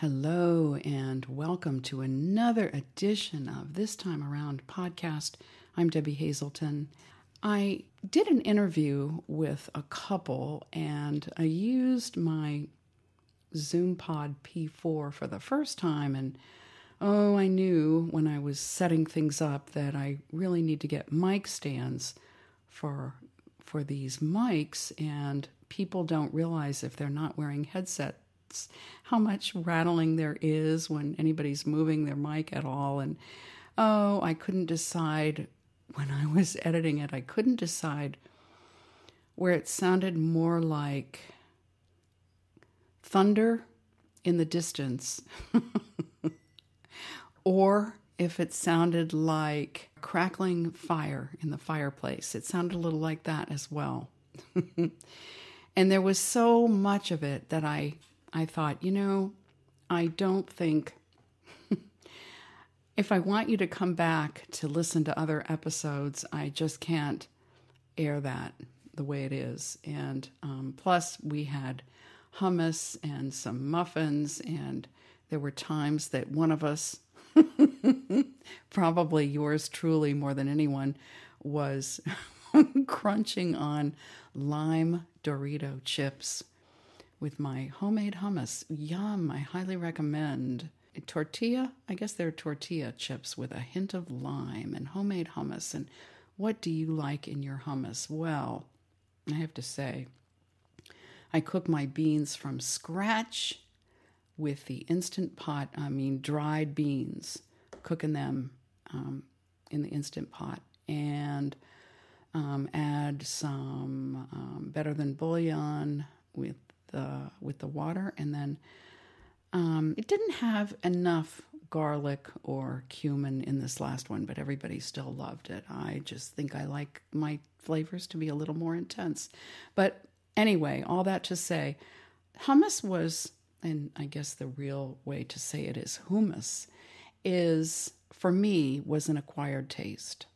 Hello, and welcome to another edition of This Time Around podcast. I'm Debbie Hazelton. I did an interview with a couple, and I used my Zoom Pod P4 for the first time. And oh, I knew when I was setting things up that I really need to get mic stands for for these mics, and people don't realize if they're not wearing headsets how much rattling there is when anybody's moving their mic at all. And oh, I couldn't decide when I was editing it, I couldn't decide where it sounded more like thunder in the distance or if it sounded like crackling fire in the fireplace. It sounded a little like that as well. and there was so much of it that I I thought, you know, I don't think if I want you to come back to listen to other episodes, I just can't air that the way it is. And um, plus, we had hummus and some muffins, and there were times that one of us, probably yours truly more than anyone, was crunching on lime Dorito chips with my homemade hummus. Yum, I highly recommend. Tortilla, I guess they're tortilla chips with a hint of lime and homemade hummus. And what do you like in your hummus? Well, I have to say, I cook my beans from scratch with the instant pot, I mean, dried beans, cooking them um, in the instant pot. And um, add some um, better than bouillon with the with the water, and then um, it didn't have enough garlic or cumin in this last one, but everybody still loved it. I just think I like my flavors to be a little more intense. But anyway, all that to say, hummus was, and I guess the real way to say it is hummus, is for me was an acquired taste.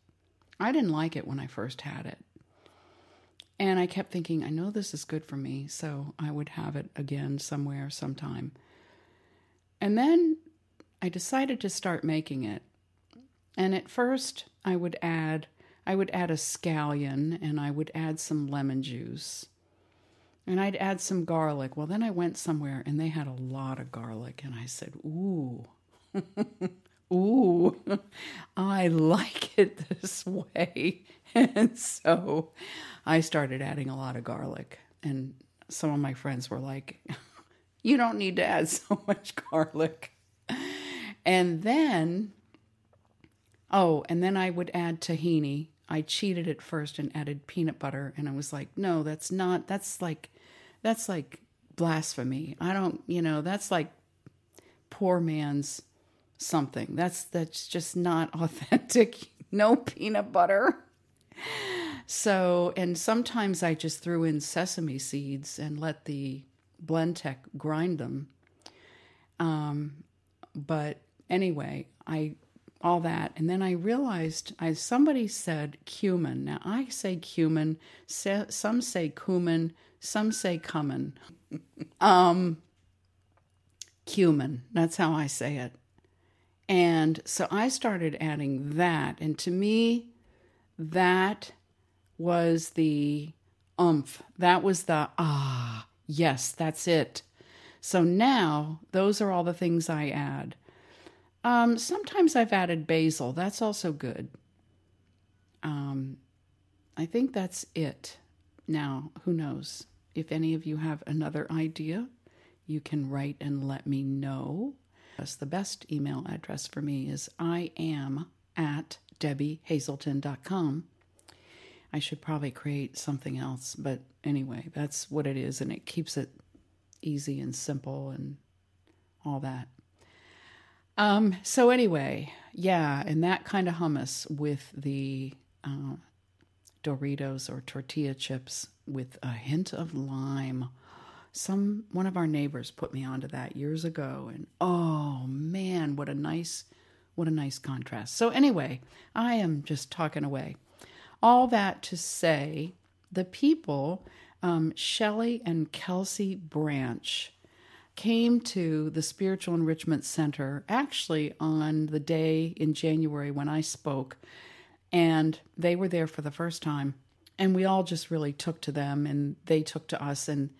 I didn't like it when I first had it. And I kept thinking, I know this is good for me, so I would have it again somewhere, sometime. And then I decided to start making it. And at first, I would add I would add a scallion and I would add some lemon juice. And I'd add some garlic. Well, then I went somewhere and they had a lot of garlic and I said, "Ooh." Ooh. I like it this way. And so I started adding a lot of garlic. And some of my friends were like, You don't need to add so much garlic. And then, oh, and then I would add tahini. I cheated at first and added peanut butter. And I was like, No, that's not, that's like, that's like blasphemy. I don't, you know, that's like poor man's something. That's that's just not authentic. No peanut butter. So, and sometimes I just threw in sesame seeds and let the Blendtec grind them. Um, but anyway, I all that, and then I realized I somebody said cumin. Now I say cumin. Some say cumin. Some say cumin. um, cumin. That's how I say it. And so I started adding that, and to me, that was the umph. That was the ah, yes, that's it. So now those are all the things I add. Um, sometimes I've added basil. That's also good. Um, I think that's it. Now, who knows? If any of you have another idea, you can write and let me know. Yes, the best email address for me is I am at debbiehazelton.com. I should probably create something else, but anyway, that's what it is, and it keeps it easy and simple and all that. Um, so anyway, yeah, and that kind of hummus with the uh, Doritos or tortilla chips with a hint of lime. Some one of our neighbors put me onto that years ago, and oh man, what a nice, what a nice contrast. So anyway, I am just talking away. All that to say, the people, um, Shelley and Kelcey Branch, came to the Spiritual Enrichment Center actually on the day in January when I spoke, and they were there for the first time. And we all just really took to them, and they took to us, and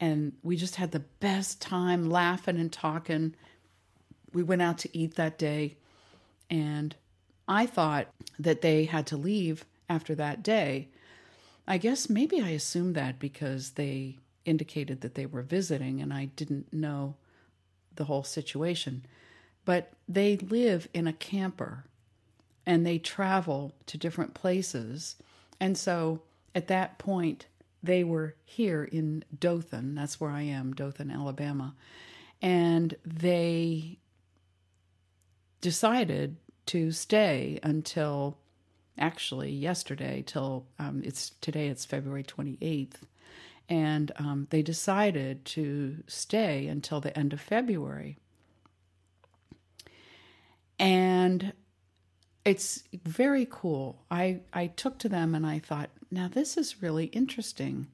and we just had the best time laughing and talking. We went out to eat that day, and I thought that they had to leave after that day. I guess maybe I assumed that because they indicated that they were visiting and I didn't know the whole situation. But they live in a camper and they travel to different places. And so at that point, they were here in Dothan. That's where I am, Dothan, Alabama. And they decided to stay until actually yesterday till um, it's today it's february 28th and um, they decided to stay until the end of february and it's very cool i i took to them and i thought now this is really interesting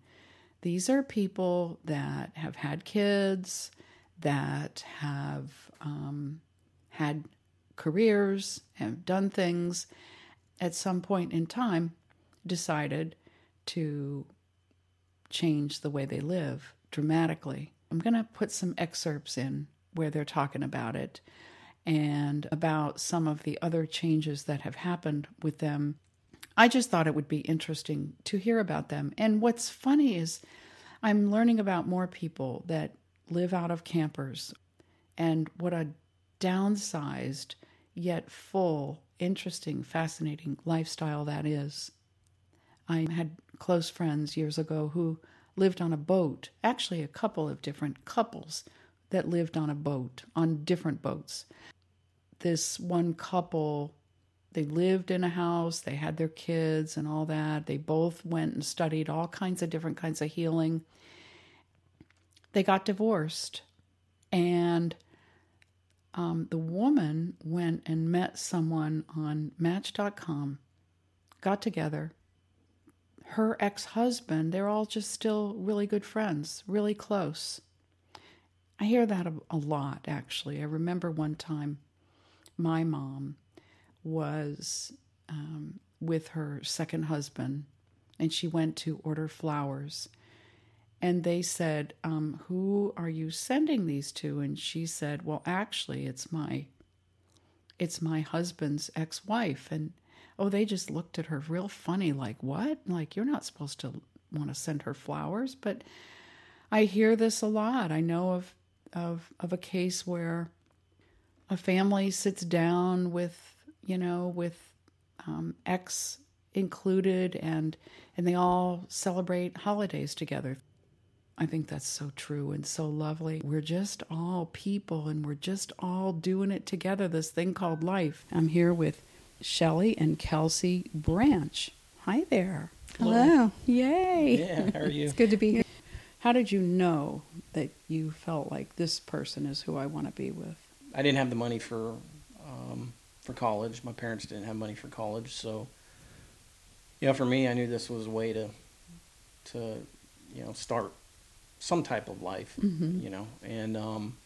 these are people that have had kids that have um, had careers, have done things, at some point in time decided to change the way they live dramatically. I'm going to put some excerpts in where they're talking about it and about some of the other changes that have happened with them. I just thought it would be interesting to hear about them. And what's funny is I'm learning about more people that live out of campers and what a downsized yet full, interesting, fascinating lifestyle that is. I had close friends years ago who lived on a boat, actually, a couple of different couples that lived on a boat, on different boats. This one couple, they lived in a house, they had their kids and all that. They both went and studied all kinds of different kinds of healing. They got divorced and um, the woman went and met someone on Match.com, got together. Her ex husband, they're all just still really good friends, really close. I hear that a, a lot, actually. I remember one time my mom was um, with her second husband and she went to order flowers and they said, um, "Who are you sending these to?" And she said, "Well, actually, it's my, it's my husband's ex-wife." And oh, they just looked at her real funny, like, "What? Like you're not supposed to want to send her flowers?" But I hear this a lot. I know of of of a case where a family sits down with you know with um, ex included and and they all celebrate holidays together I think that's so true and so lovely. We're just all people and we're just all doing it together, this thing called life. I'm here with Shelley and Kelcey Branch. Hi there. Hello. Yay. Yeah, how are you? It's good to be here. How did you know that you felt like this person is who I want to be with? I didn't have the money for um, for college. My parents didn't have money for college, so yeah, for me, I knew this was a way to to you know start some type of life, Mhm. you know. And um,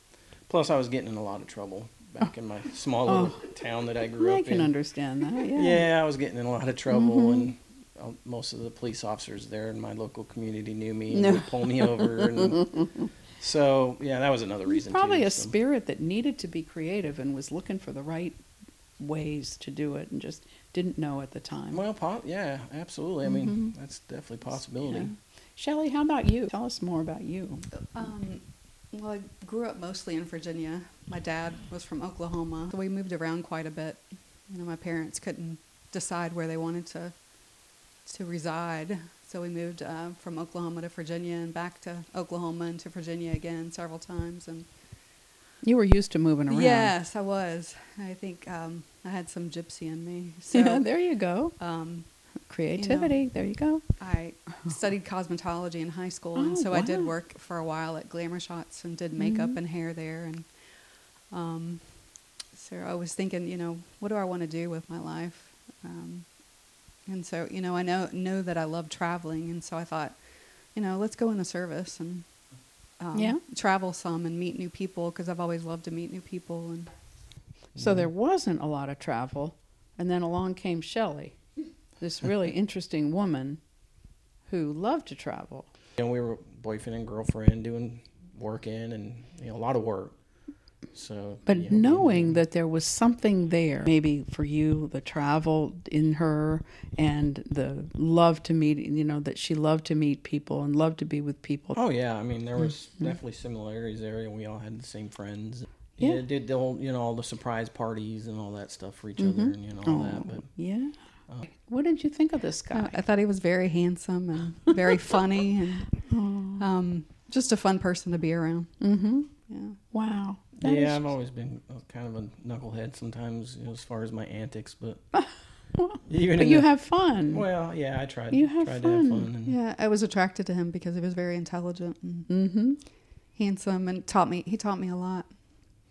plus, I was getting in a lot of trouble back in my small little town that I grew Oh. I up can understand that. Yeah. Yeah, I was getting in a lot of trouble, Mhm. and uh, most of the police officers there in my local community knew me and No. would pull me over. And so, yeah, that was another reason. Probably too, a so. spirit that needed to be creative and was looking for the right ways to do it and just didn't know at the time. Well, po- yeah, absolutely. I mean, Mhm. that's definitely a possibility. Yeah. Shelley, how about you? Tell us more about you. Um, well, I grew up mostly in Virginia. My dad was from Oklahoma, so we moved around quite a bit. You know, my parents couldn't decide where they wanted to to reside, so we moved uh, from Oklahoma to Virginia and back to Oklahoma and to Virginia again several times. And You were used to moving around. yes, I was. I think um, I had some gypsy in me. So yeah, there you go. um, Creativity. there you go. I studied cosmetology in high school, and Oh, so I did work for a while at Glamour Shots and did makeup Mhm. and hair there. And um, so I was thinking, you know, what do I want to do with my life? Um, and so, you know, I know know that I love traveling, and so I thought, you know, let's go in the service and um, Yeah. travel some and meet new people because I've always loved to meet new people. And So there wasn't a lot of travel, and then along came Shelley, this really interesting woman who loved to travel. You know, we were boyfriend and girlfriend doing work in and you know a lot of work. So, But you know, knowing that there was something there, maybe for you, the travel in her and the love to meet, you know, that she loved to meet people and loved to be with people. Oh yeah, I mean there was Mm-hmm. definitely similarities there, and we all had the same friends. Yeah. Yeah, did the whole you know all the surprise parties and all that stuff for each other, and you know all that. But yeah. What did you think of this guy? I thought he was very handsome and very funny and um, just a fun person to be around. mm-hmm. Yeah. Wow. That yeah, is- I've always been kind of a knucklehead sometimes you know, as far as my antics, but Well, even but you the- have fun. well, yeah, I tried. You have tried to have fun. fun. And, Yeah, I was attracted to him because he was very intelligent and mm-hmm. handsome and taught me. He taught me a lot.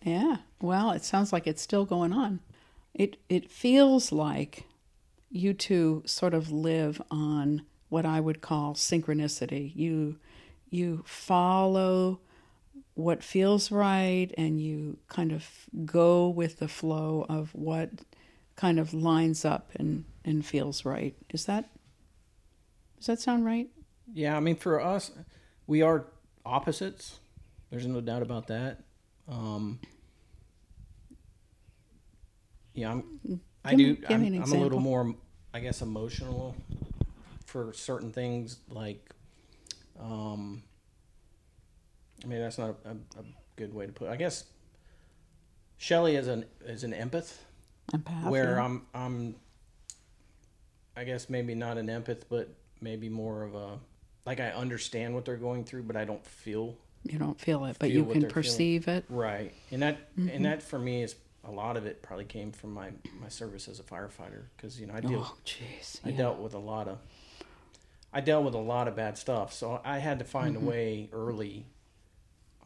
Yeah. Well, it sounds like it's still going on. It it feels like you two sort of live on what I would call synchronicity. You you follow what feels right and you kind of go with the flow of what kind of lines up and, and feels right. Is that does that sound right? Yeah, I mean, for us, we are opposites. There's no doubt about that. Um, yeah, I'm. I Give me- do. I'm, me an I'm a little more, I guess, emotional for certain things. Like, um, I mean, that's not a, a, good way to put. it. I guess Shelley is an is an empath Empath, where yeah. I'm I'm I guess maybe not an empath, but maybe more of a like I understand what they're going through, but I don't feel you don't feel it, but feel you can they're feeling. perceive it. right. And that Mm-hmm. and that for me is a lot of it probably came from my my service as a firefighter because you know I deal Oh, jeez. I dealt with a lot of I dealt with a lot of bad stuff, so I had to find Mm-hmm. a way early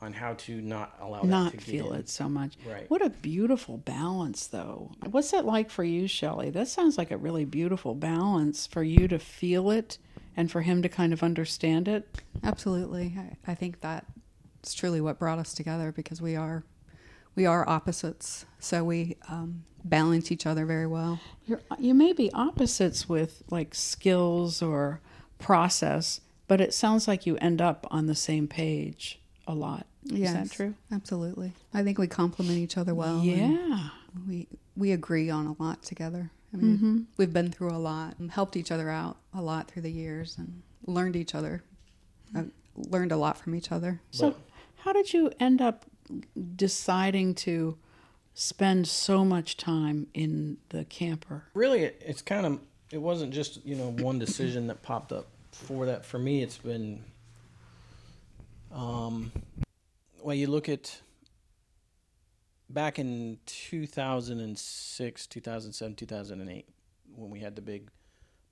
on how to not allow not that to feel get in. it so much. Right. What a beautiful balance, though. What's that like for you, Shelley? That sounds like a really beautiful balance for you to feel it and for him to kind of understand it. Absolutely, I, I think that's truly what brought us together because we are we are opposites, so we um, balance each other very well. You're, you may be opposites with like skills or process, but it sounds like you end up on the same page a lot. Is that true? Absolutely, I think we complement each other well. yeah. we we agree on a lot together. I mean, Mm-hmm. we've been through a lot and helped each other out a lot through the years and learned each other. i learned a lot from each other. So, how did you end up deciding to spend so much time in the camper? really it's kind of it wasn't just you know one decision that popped up for that for me it's been um well you look at back in 2006 2007 2008 when we had the big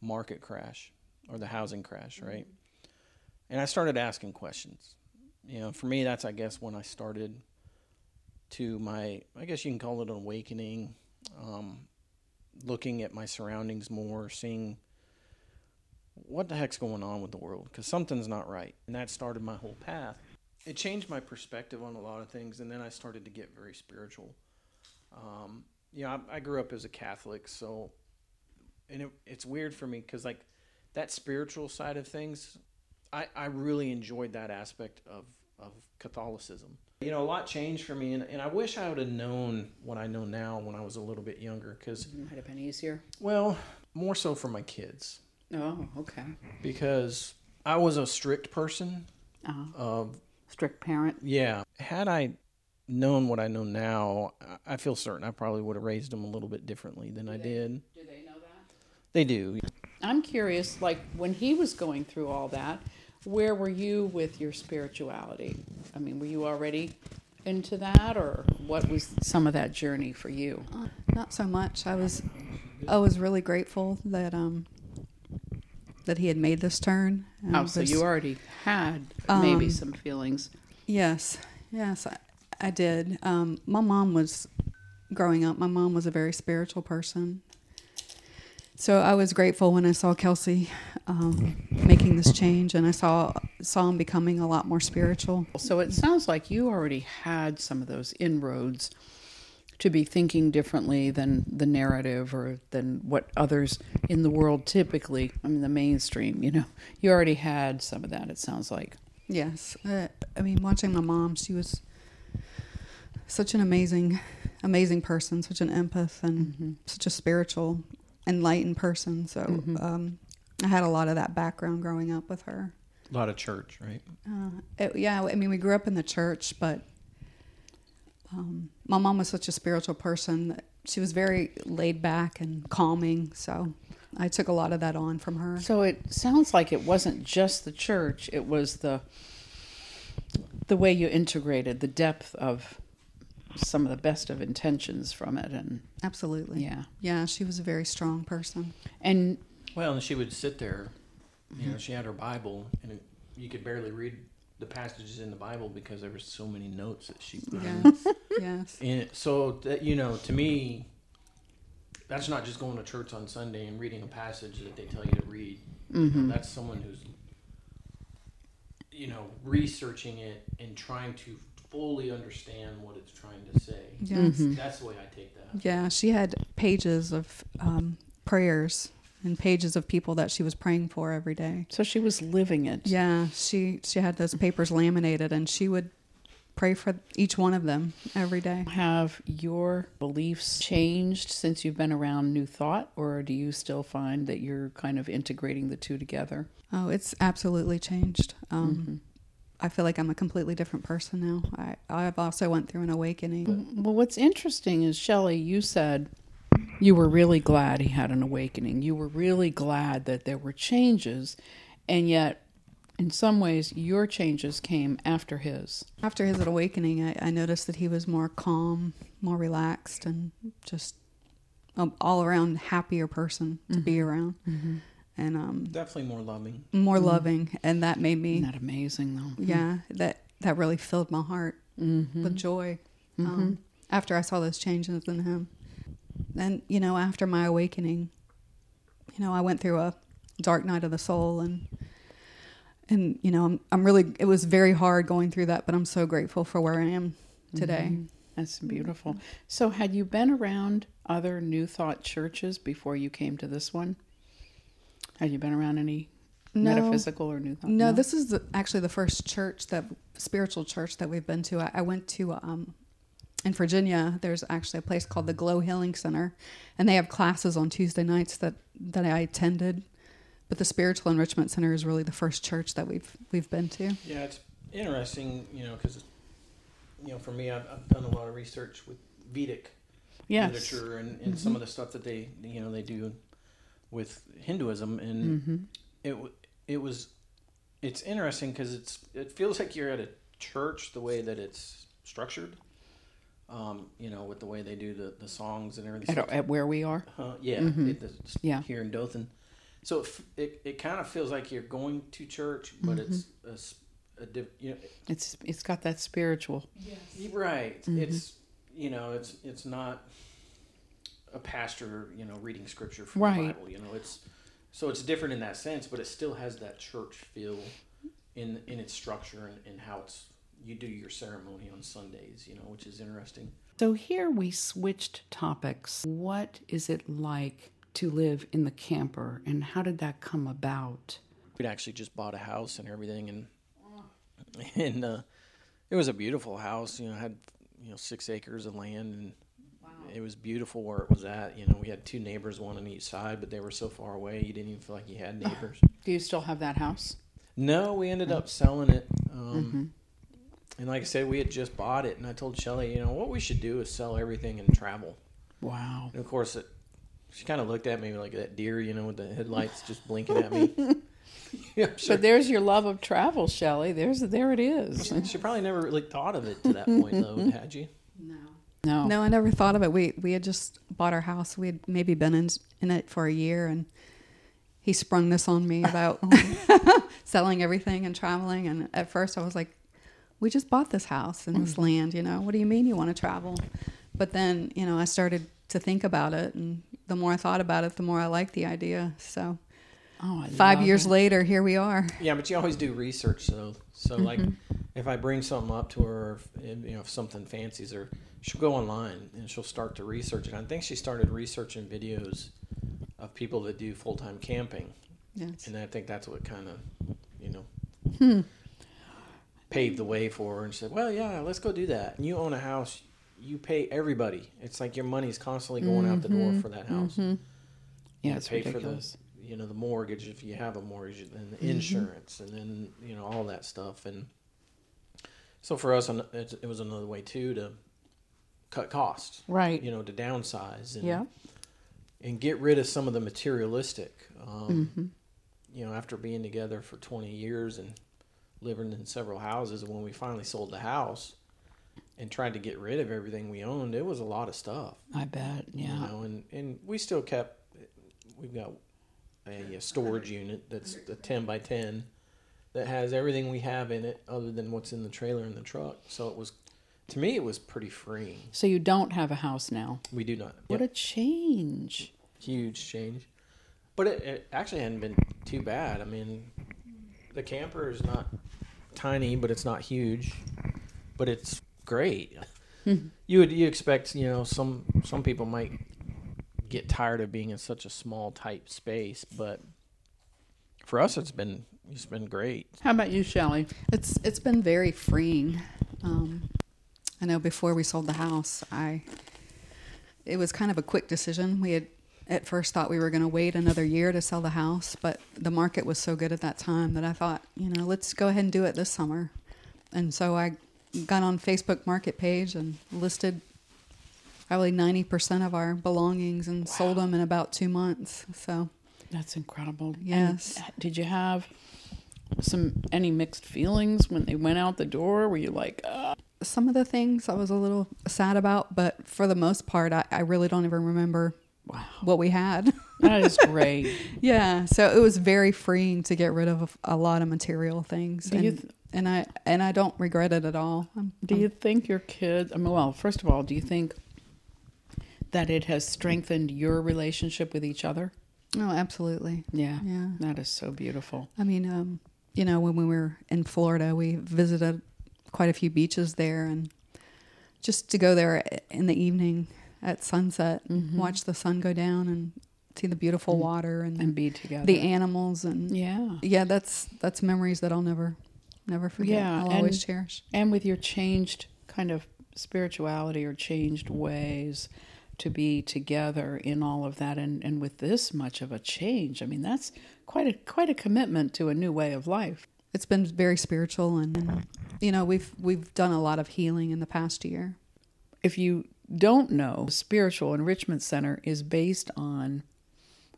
market crash or the housing crash right? And i started asking questions. You know for me that's i guess when i started to my i guess you can call it an awakening um, looking at my surroundings more, seeing what the heck's going on with the world because something's not right. And that started my whole path. It changed my perspective on a lot of things, and then I started to get very spiritual. Um, you know, I, I grew up as a Catholic, so and it, it's weird for me because like that spiritual side of things, I, I really enjoyed that aspect of of Catholicism. You know, a lot changed for me, and, and I wish I would have known what I know now when I was a little bit younger because Might have been easier. well, more so for my kids Oh, okay. because I was a strict person Uh, of strict parent. yeah. Had I known what I know now, I I feel certain I probably would have raised them a little bit differently than I did. Do they know that? They do. I'm curious, like when he was going through all that, where were you with your spirituality? I mean, were you already into that, or what was some of that journey for you? Uh, not so much. I was I was really grateful that um that he had made this turn. and Oh, so you already had maybe Um, some feelings. Yes, yes, I, I did. Um, my mom was growing up. My mom was a very spiritual person, So I was grateful when I saw Kelcey um, making this change, and I saw saw him becoming a lot more spiritual. So it sounds like you already had some of those inroads to be thinking differently than the narrative or than what others in the world typically, I mean, the mainstream, you know, you already had some of that, it sounds like. Yes, uh, I mean, watching my mom, she was such an amazing, amazing person, such an empath, and Mm-hmm. such a spiritual, enlightened person. So Mhm. um, I had a lot of that background growing up with her. A lot of church, right? Uh, it, yeah, I mean, we grew up in the church, but um, my mom was such a spiritual person. That she was very laid back and calming. So I took a lot of that on from her. So it sounds like it wasn't just the church, it was the the way you integrated the depth of some of the best of intentions from it and Absolutely. yeah. Yeah, she was a very strong person. And Well, and she would sit there. You know, she had her Bible, and it, you could barely read the passages in the Bible because there were so many notes that she put in. Yes. yes. And so that you know, to me, that's not just going to church on Sunday and reading a passage that they tell you to read. You know, that's someone who's, you know, researching it and trying to fully understand what it's trying to say. Yes. That's the way I take that. Yeah, she had pages of um, prayers and pages of people that she was praying for every day. so she was living it. Yeah, she she had those papers laminated, and she would pray for each one of them every day. Have your beliefs changed since you've been around New Thought, or do you still find that you're kind of integrating the two together? Oh, it's absolutely changed. Um, I feel like I'm a completely different person now. I I've also went through an awakening. Well, what's interesting is, Shelley, you said you were really glad he had an awakening. You were really glad that there were changes, and yet, in some ways, your changes came after his. After his awakening, I, I noticed that he was more calm, more relaxed, and just an all around happier person to be mm-hmm. around, mm-hmm. and um, Definitely more loving. more mm-hmm. loving. And that made me Isn't that amazing, though? yeah that that really filled my heart with joy um, after i saw those changes in him and you know after my awakening you know i went through a dark night of the soul and and you know i'm, I'm really it was very hard going through that but i'm so grateful for where i am today That's beautiful. So, had you been around other New Thought churches before you came to this one? Had you been around any No. metaphysical or New Thought? no, this is the, actually the first church that spiritual church that we've been to i, I went to um, in virginia there's actually a place called the glow healing center and they have classes on tuesday nights that that i attended but the spiritual enrichment center is really the first church that we've we've been to Yeah, it's interesting, you know, because you know, for me, I've, I've done a lot of research with Vedic yes. literature and, and some of the stuff that they, you know, they do with Hinduism, and Mm-hmm. it it was, it's interesting because it's it feels like you're at a church the way that it's structured, um, you know, with the way they do the, the songs and everything. At, at where we are? Uh, yeah, Mhm. it, it's Yeah. here in Dothan. So it, it, it kind of feels like you're going to church, but it's a, s- a diff, you know, It's it's got that spiritual. right. It's you know, it's it's not a pastor, you know, reading scripture from Right. the Bible. You know, it's so it's different in that sense, but it still has that church feel in in its structure and, and how it's you do your ceremony on Sundays. You know, which is interesting. So here we switched topics. What is it like to live in the camper, and how did that come about? we'd actually just bought a house and everything and and uh, it was a beautiful house you know had you know six acres of land and it was beautiful where it was at you know we had two neighbors one on each side but they were so far away you didn't even feel like you had neighbors Do you still have that house? no we ended up selling it um, and like i said we had just bought it and i told shelley you know what we should do is sell everything and travel Wow. and of course it she kind of looked at me like that deer you know with the headlights just blinking at me yeah, sure. But there's your love of travel, Shelley. There's there it is. She probably never really thought of it to that point, though, had you? No. No. no i never thought of it we we had just bought our house we had maybe been in in it for a year and he sprung this on me about selling everything and traveling and at first i was like we just bought this house and this mm. land you know what do you mean you want to travel but then you know i started to think about it, and the more I thought about it, the more I liked the idea. So Oh, I five years it. later, here we are. Yeah, but you always do research though. So mm-hmm. like, if I bring something up to her, or if, you know, if something fancies her, she'll go online and she'll start to research it. I think she started researching videos of people that do full time camping, Yes. and I think that's what kind of, you know, hmm. Paved the way for. And said, "Well, yeah, let's go do that." And you own a house, you pay everybody. It's like your money's constantly going out the door for that house. Yeah, You it's pay ridiculous. for the you know the mortgage if you have a mortgage and the insurance and then you know all that stuff and so for us it, it was another way too to cut costs Right. you know to downsize and Yeah. and get rid of some of the materialistic um, Mm-hmm. you know after being together for 20 years and living in several houses when we finally sold the house and tried to get rid of everything we owned it was a lot of stuff I bet. Yeah. you know, and, and we still kept, we've got a, a storage unit that's a 10 by 10 that has everything we have in it other than what's in the trailer and the truck. So it was, to me, it was pretty freeing. So you don't have a house now. We do not. What Yep. a change. huge change. But it, it actually hadn't been too bad. I mean, the camper is not tiny, but it's not huge. But it's great. you would you expect you know some some people might get tired of being in such a small tight space, but for us it's been it's been great. How about you, Shelley? It's it's been very freeing. Um, I know before we sold the house, I it was kind of a quick decision. We had at first thought we were going to wait another year to sell the house, but the market was so good at that time that I thought, you know, let's go ahead and do it this summer. And so I got on Facebook Market page and listed probably ninety percent of our belongings and sold them in about two months. So That's incredible. And Yes. did you have some any mixed feelings when they went out the door? Were you like, uh, some of the things I was a little sad about, but for the most part, I, I really don't even remember wow, what we had. that is great. yeah, so it was very freeing to get rid of a, a lot of material things, and, you th- and I and I don't regret it at all. I'm, Do you think your kids? I mean, well, first of all, do you think that it has strengthened your relationship with each other? Oh, absolutely. Yeah, Yeah. that is so beautiful. I mean, um, you know, when we were in Florida, we visited quite a few beaches there, and just to go there in the evening at sunset, Mhm. watch the sun go down, and see the beautiful water and, And be together. the animals, and yeah, yeah, that's that's memories that I'll never never forget. Yeah, I'll always cherish. and with your changed kind of spirituality or changed ways to be together in all of that and, and with this much of a change i mean that's quite a quite a commitment to a new way of life It's been very spiritual, and, and you know we've we've done a lot of healing in the past year. if you don't know the spiritual enrichment center is based on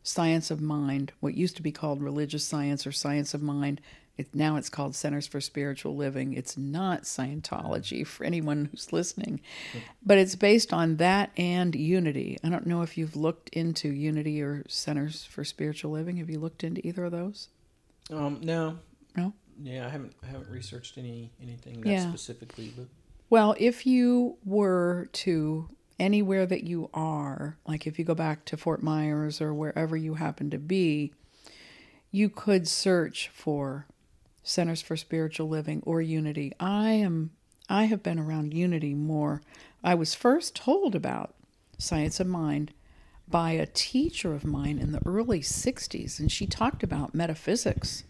science of mind what used to be called religious science or science of mind. It, now it's called centers for spiritual living. It's not scientology for anyone who's listening. But it's based on that and unity. I don't know if you've looked into unity or centers for spiritual living. Have you looked into either of those? Um, no, no? Yeah, I haven't I haven't researched any anything that Yeah. specifically, but Well, if you were to anywhere that you are, like if you go back to Fort Myers or wherever you happen to be, you could search for Centers for Spiritual Living or Unity. I am I have been around Unity more. I was first told about Science of Mind by a teacher of mine in the early 60s and she talked about metaphysics.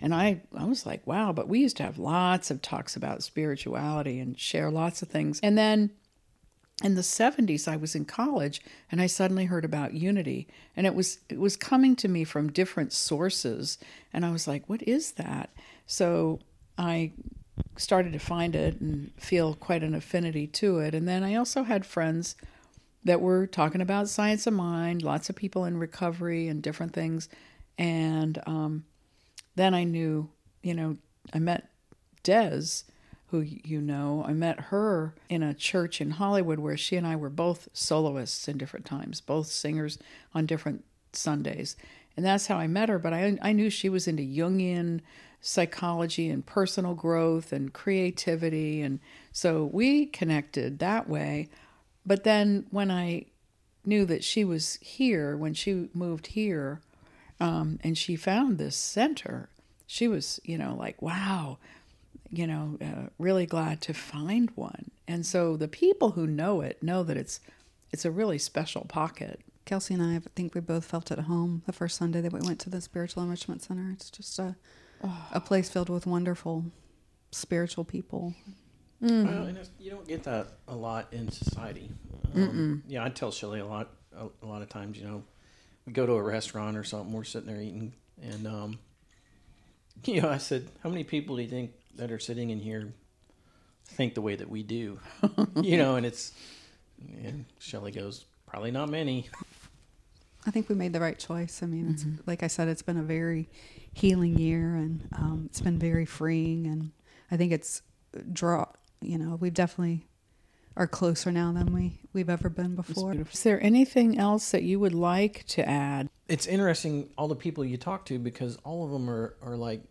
And I, I was like, wow, but we used to have lots of talks about spirituality and share lots of things. And then in the 70s I was in college and I suddenly heard about unity. And it was it was coming to me from different sources. And I was like what is that? So I started to find it and feel quite an affinity to it. And then I also had friends that were talking about science of mind lots of people in recovery and different things. And um, then I knew you know I met Des who you know. I met her in a church in Hollywood where she and I were both soloists in different times, both singers on different Sundays. And that's how I met her. But I, I knew she was into Jungian psychology and personal growth and creativity. And so we connected that way. But then when I knew that she was here when she moved here, um, and she found this center, she was, you know, like, wow, you know, uh, really glad to find one. And so the people who know it know that it's it's a really special pocket. Kelcey and I, I think we both felt at home the first Sunday that we went to the Spiritual Enrichment Center. It's just a, a place filled with wonderful spiritual people. Well, and you don't get that a lot in society. Um, yeah, I tell Shelley a lot. A, a lot of times, you know, we go to a restaurant or something. We're sitting there eating, and um, you know, I said, "How many people do you think that are sitting in here think the way that we do?" you know, and it's, and Shelley goes, "Probably not many." I think we made the right choice. I mean, it's like I said, it's been a very healing year, and um, it's been very freeing. And I think it's draw. You know, we've definitely are closer now than we we've ever been before. Is there anything else that you would like to add? It's interesting all the people you talk to because all of them are are like,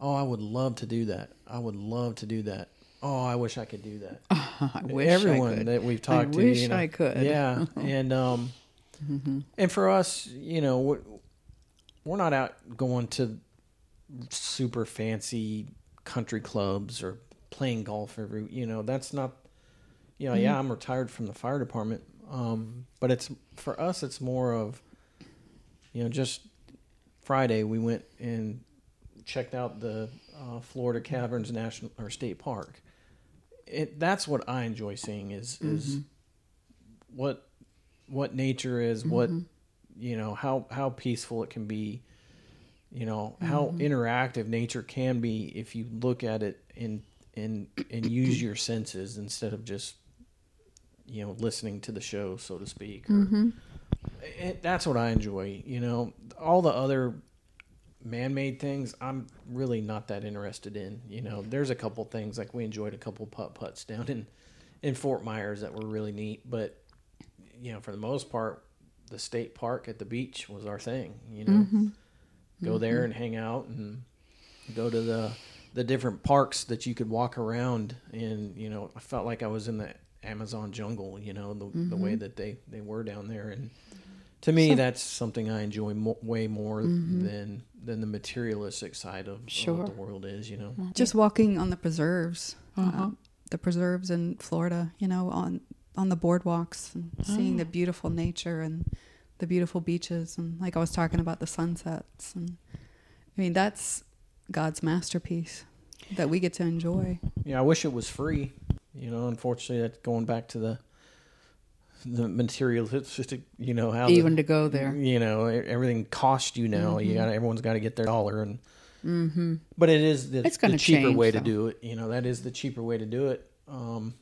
"Oh, I would love to do that. I would love to do that." Oh, I wish I could do that. I wish I everyone could. that we've talked I to. wish you know, I could. Yeah, and um, and for us, you know, we're, we're not out going to super fancy country clubs or playing golf every. You know, that's not. You know, yeah, I'm retired from the fire department, um, but it's for us. It's more of, you know, just Friday we went and checked out the uh, Florida Caverns National or State Park. It that's what I enjoy seeing is is what what nature is, what you know, how how peaceful it can be, you know, how interactive nature can be if you look at it and and and use your senses instead of just you know listening to the show, so to speak. Or, mm-hmm. it, that's what I enjoy. You know, all the other man-made things i'm really not that interested in you know. There's a couple things like we enjoyed a couple putt putts down in in fort myers that were really neat but you know for the most part the state park at the beach was our thing you know. Mm-hmm. Go mm-hmm. there and hang out and go to the the different parks that you could walk around and you know. I felt like i was in the amazon jungle you know the, the way that they they were down there and to me that's something i enjoy mo- way more than than the materialistic side of, of Sure. what the world is you know Just walking on the preserves, Uh-huh. uh, the preserves in Florida. You know, on on the boardwalks and seeing the beautiful nature and the beautiful beaches, and like I was talking about the sunsets. And I mean, that's God's masterpiece that we get to enjoy. Yeah, I wish it was free. You know, unfortunately, that's going back to the the materialistic. You know how the- Even to go there. You know, everything costs you now. You mm-hmm. got everyone's got to get their dollar, and mm-hmm. but it is the, It's gonna the cheaper change, way to do it. You know, that is the cheaper way to do it. Um,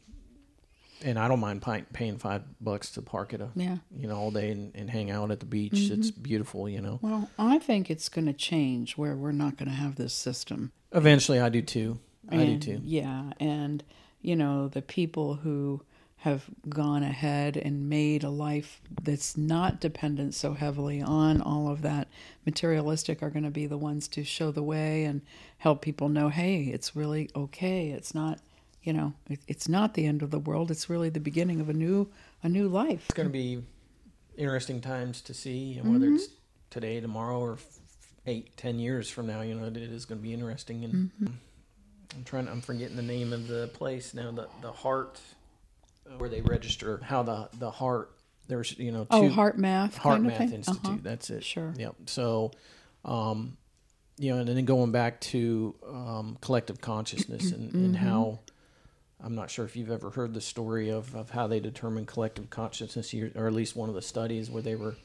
and I don't mind pi- paying five bucks to park at a Yeah. you know all day and, and hang out at the beach. Mm-hmm. It's beautiful. You know, Well, I think it's going to change where we're not going to have this system. eventually I do too. I do too. Yeah, and you know the people who have gone ahead and made a life that's not dependent so heavily on all of that materialistic are going to be the ones to show the way and help people know, hey, it's really okay. It's not, you know, it's not the end of the world. It's really the beginning of a new a new life. It's going to be interesting times to see and whether it's mm-hmm. today, tomorrow, or eight, ten years from now. You know, it is going to be interesting. And mm-hmm. I'm trying. I'm forgetting the name of the place now. The the heart where they register how the the heart. There's you know two Oh, HeartMath, Heart Math thing? Institute. Uh-huh. That's it. Sure. Yep. So, um, you know, and then going back to um, collective consciousness and, and Mm-hmm. how I'm not sure if you've ever heard the story of, of how they determine collective consciousness, or or at least one of the studies where they were.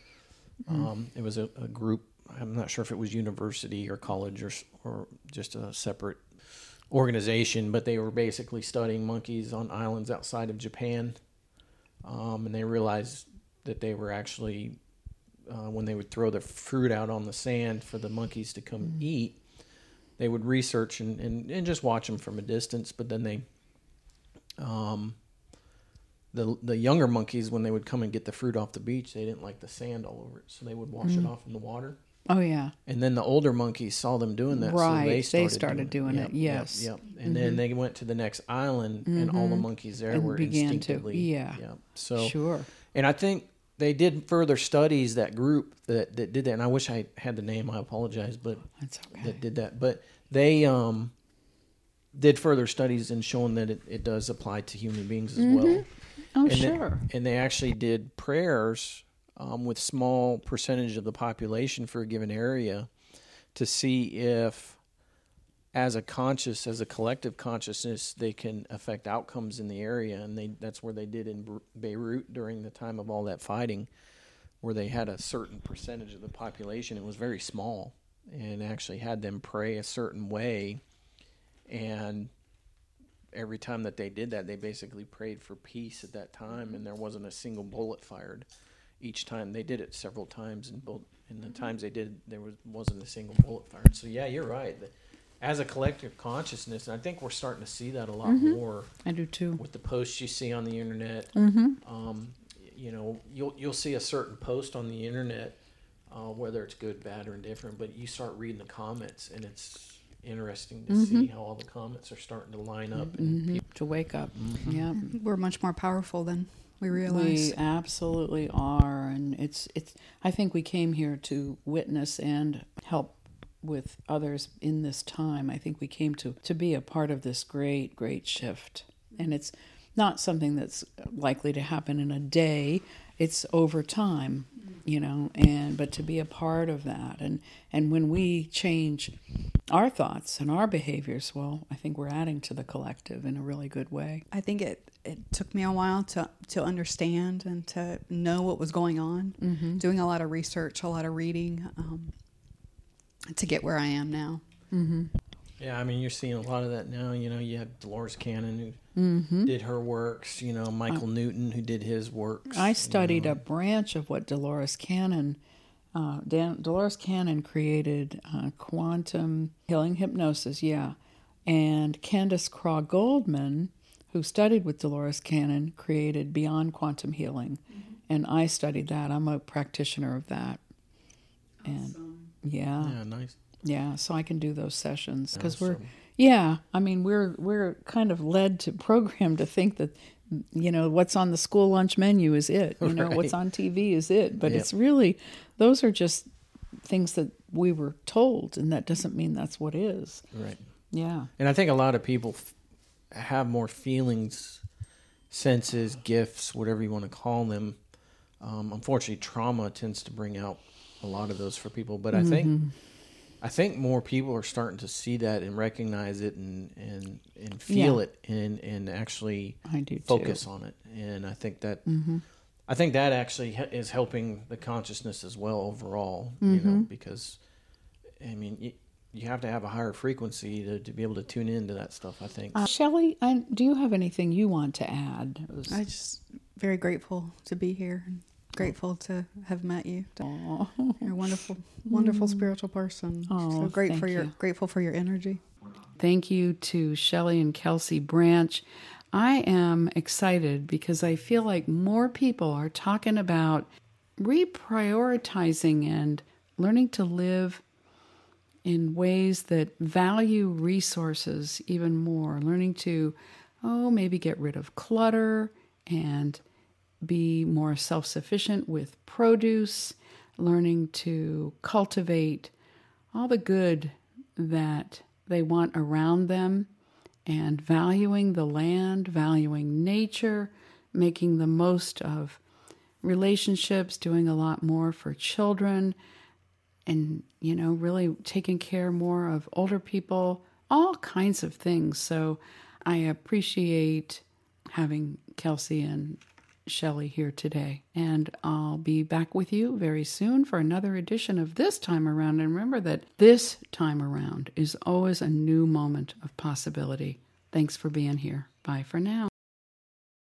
Mm-hmm. Um, it was a, a group. I'm not sure if it was university or college or or just a separate organization, but they were basically studying monkeys on islands outside of Japan, um, and they realized that they were actually uh, when they would throw the fruit out on the sand for the monkeys to come eat, they would research and, and, and just watch them from a distance. But then they, um, the the younger monkeys when they would come and get the fruit off the beach, they didn't like the sand all over it, so they would wash it off in the water. Oh yeah. And then the older monkeys saw them doing that, Right, so they they started, started doing it, Yep, yes. Yep, yep. And then mm-hmm. they went to the next island, and all the mm-hmm. monkeys there And were began to- instinctively. yeah. Yep. So Sure. and I think they did further studies. That group that that did that, and I wish I had the name. I apologize, but That's okay. that did that. But they um did further studies and shown that it, it does apply to human beings as well. Mm-hmm. oh, and they- sure. and they actually did prayers um, with small percentage of the population for a given area to see if as a conscious as a collective consciousness they can affect outcomes in the area. And they that's where they did in Beirut during the time of all that fighting where they had a certain percentage of the population. It was very small and actually had them pray a certain way. And every time that they did that, they basically prayed for peace at that time, and there wasn't a single bullet fired. Each time they did it several times, and both in the times they did, there was wasn't a single bullet fired. So yeah, you're right. The- As a collective consciousness, and I think we're starting to see that a lot more I do too. with the posts you see on the internet. Mm-hmm. Um, you know, you'll you'll see a certain post on the internet, uh, whether it's good, bad, or indifferent. But you start reading the comments, and it's interesting to see how all the comments are starting to line up. And hmm To wake up. Yeah. We're much more powerful than we realize We absolutely are, and it's it's. I think we came here to witness and help with others in this time. I think we came to to be a part of this great, great shift, and it's not something that's likely to happen in a day. It's over time, you know, and but to be a part of that, and and when we change our thoughts and our behaviors, well, I think we're adding to the collective in a really good way. I think it, it took me a while to, to understand and to know what was going on. Mm-hmm. Doing a lot of research, a lot of reading um, to get where I am now. Mm-hmm. Yeah, I mean, you're seeing a lot of that now. You know, you have Dolores Cannon who Mm-hmm. did her works. You know, Michael Newton who did his works. I you studied know. a branch of what Dolores Cannon, uh, Dan, Dolores Cannon created uh, quantum healing hypnosis, yeah. And Candace Craw Goldman, who studied with Dolores Cannon, created Beyond Quantum Healing. Mm-hmm. And I studied that. I'm a practitioner of that. And yeah, Yeah, nice. yeah, so I can do those sessions because we're yeah, I mean we're we're kind of led to program to think that you know what's on the school lunch menu is it. You know what's on TV is it, but Yep. it's really those are just things that we were told, and that doesn't mean that's what is. Right. Yeah, And I think a lot of people f- have more feelings, senses, gifts, whatever you want to call them. Um, unfortunately, trauma tends to bring out a lot of those for people. But I think, I think more people are starting to see that and recognize it and and and feel Yeah. it and and actually I do focus too. on it. And I think that hmm I think that actually is helping the consciousness as well overall. You know, Mhm. because I mean, you, you have to have a higher frequency to, to be able to tune into that stuff. I think. Uh, Shelley, I, do you have anything you want to add? It was- I just very grateful to be here and grateful to have met you. Aw. You're a wonderful, wonderful spiritual person. Oh, so great for your you. grateful for your energy. Thank you to Shelley and Kelcey Branch. I am excited because I feel like more people are talking about reprioritizing and learning to live in ways that value resources even more, learning to, oh, maybe get rid of clutter and be more self sufficient with produce, learning to cultivate all the good that they want around them, and valuing the land, valuing nature, making the most of relationships, doing a lot more for children, and, you know, really taking care more of older people, all kinds of things. So I appreciate having Kelcey and Shelley here today. And I'll be back with you very soon for another edition of This Time Around. And remember that this time around is always a new moment of possibility. Thanks for being here. Bye for now.